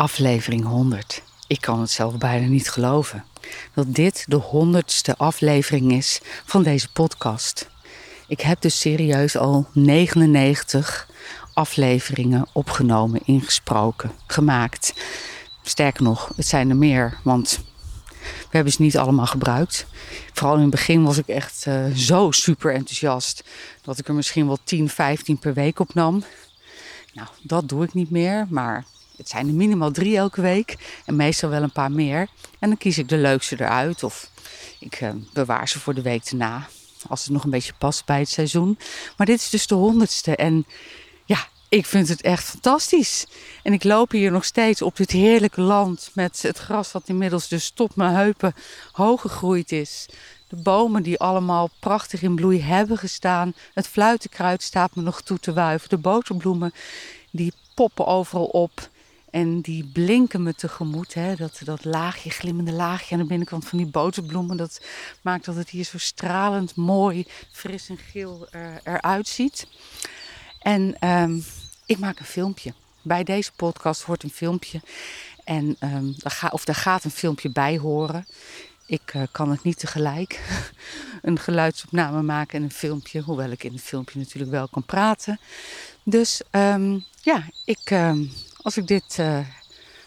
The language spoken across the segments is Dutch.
aflevering 100. Ik kan het zelf bijna niet geloven. Dat dit de honderdste aflevering is van deze podcast. Ik heb dus serieus al 99 afleveringen opgenomen, ingesproken, gemaakt. Sterker nog, het zijn er meer, want we hebben ze niet allemaal gebruikt. Vooral in het begin was ik echt uh, zo super enthousiast dat ik er misschien wel 10, 15 per week opnam. Nou, dat doe ik niet meer, maar het zijn er minimaal drie elke week en meestal wel een paar meer. En dan kies ik de leukste eruit of ik uh, bewaar ze voor de week erna. Als het nog een beetje past bij het seizoen. Maar dit is dus de honderdste en ja, ik vind het echt fantastisch. En ik loop hier nog steeds op dit heerlijke land met het gras wat inmiddels dus tot mijn heupen hoog gegroeid is. De bomen die allemaal prachtig in bloei hebben gestaan. Het fluitenkruid staat me nog toe te wuiven. De boterbloemen die poppen overal op. En die blinken me tegemoet. Hè? Dat, dat laagje, glimmende laagje aan de binnenkant van die boterbloemen. Dat maakt dat het hier zo stralend mooi, fris en geel er, eruit ziet. En um, ik maak een filmpje. Bij deze podcast hoort een filmpje. En um, daar of daar gaat een filmpje bij horen. Ik uh, kan het niet tegelijk een geluidsopname maken en een filmpje. Hoewel ik in een filmpje natuurlijk wel kan praten. Dus um, ja, ik, als ik dit, uh,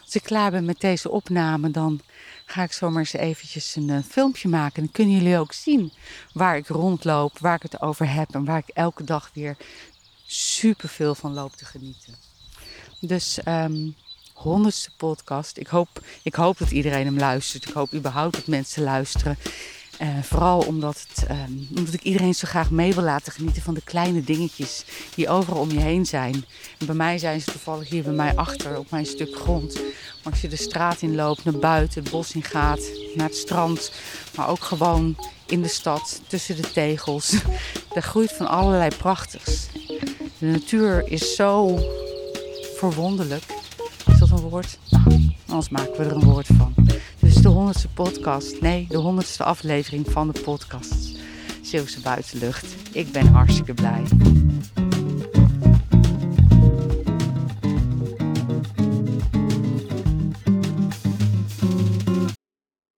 als ik klaar ben met deze opname, dan ga ik zomaar eens eventjes een uh, filmpje maken. En dan kunnen jullie ook zien waar ik rondloop, waar ik het over heb en waar ik elke dag weer super veel van loop te genieten. Dus um, honderdste podcast. Ik hoop, ik hoop dat iedereen hem luistert. Ik hoop überhaupt dat mensen luisteren. Uh, vooral omdat, het, um, omdat ik iedereen zo graag mee wil laten genieten van de kleine dingetjes die overal om je heen zijn. En bij mij zijn ze toevallig hier bij mij achter op mijn stuk grond. Maar als je de straat in loopt, naar buiten, het bos in gaat, naar het strand, maar ook gewoon in de stad, tussen de tegels, daar groeit van allerlei prachtigs. De natuur is zo verwonderlijk. Is dat een woord? Nou, anders maken we er een woord van. De honderdste podcast, nee, de honderdste aflevering van de podcast Zeeuwse Buitenlucht. Ik ben hartstikke blij.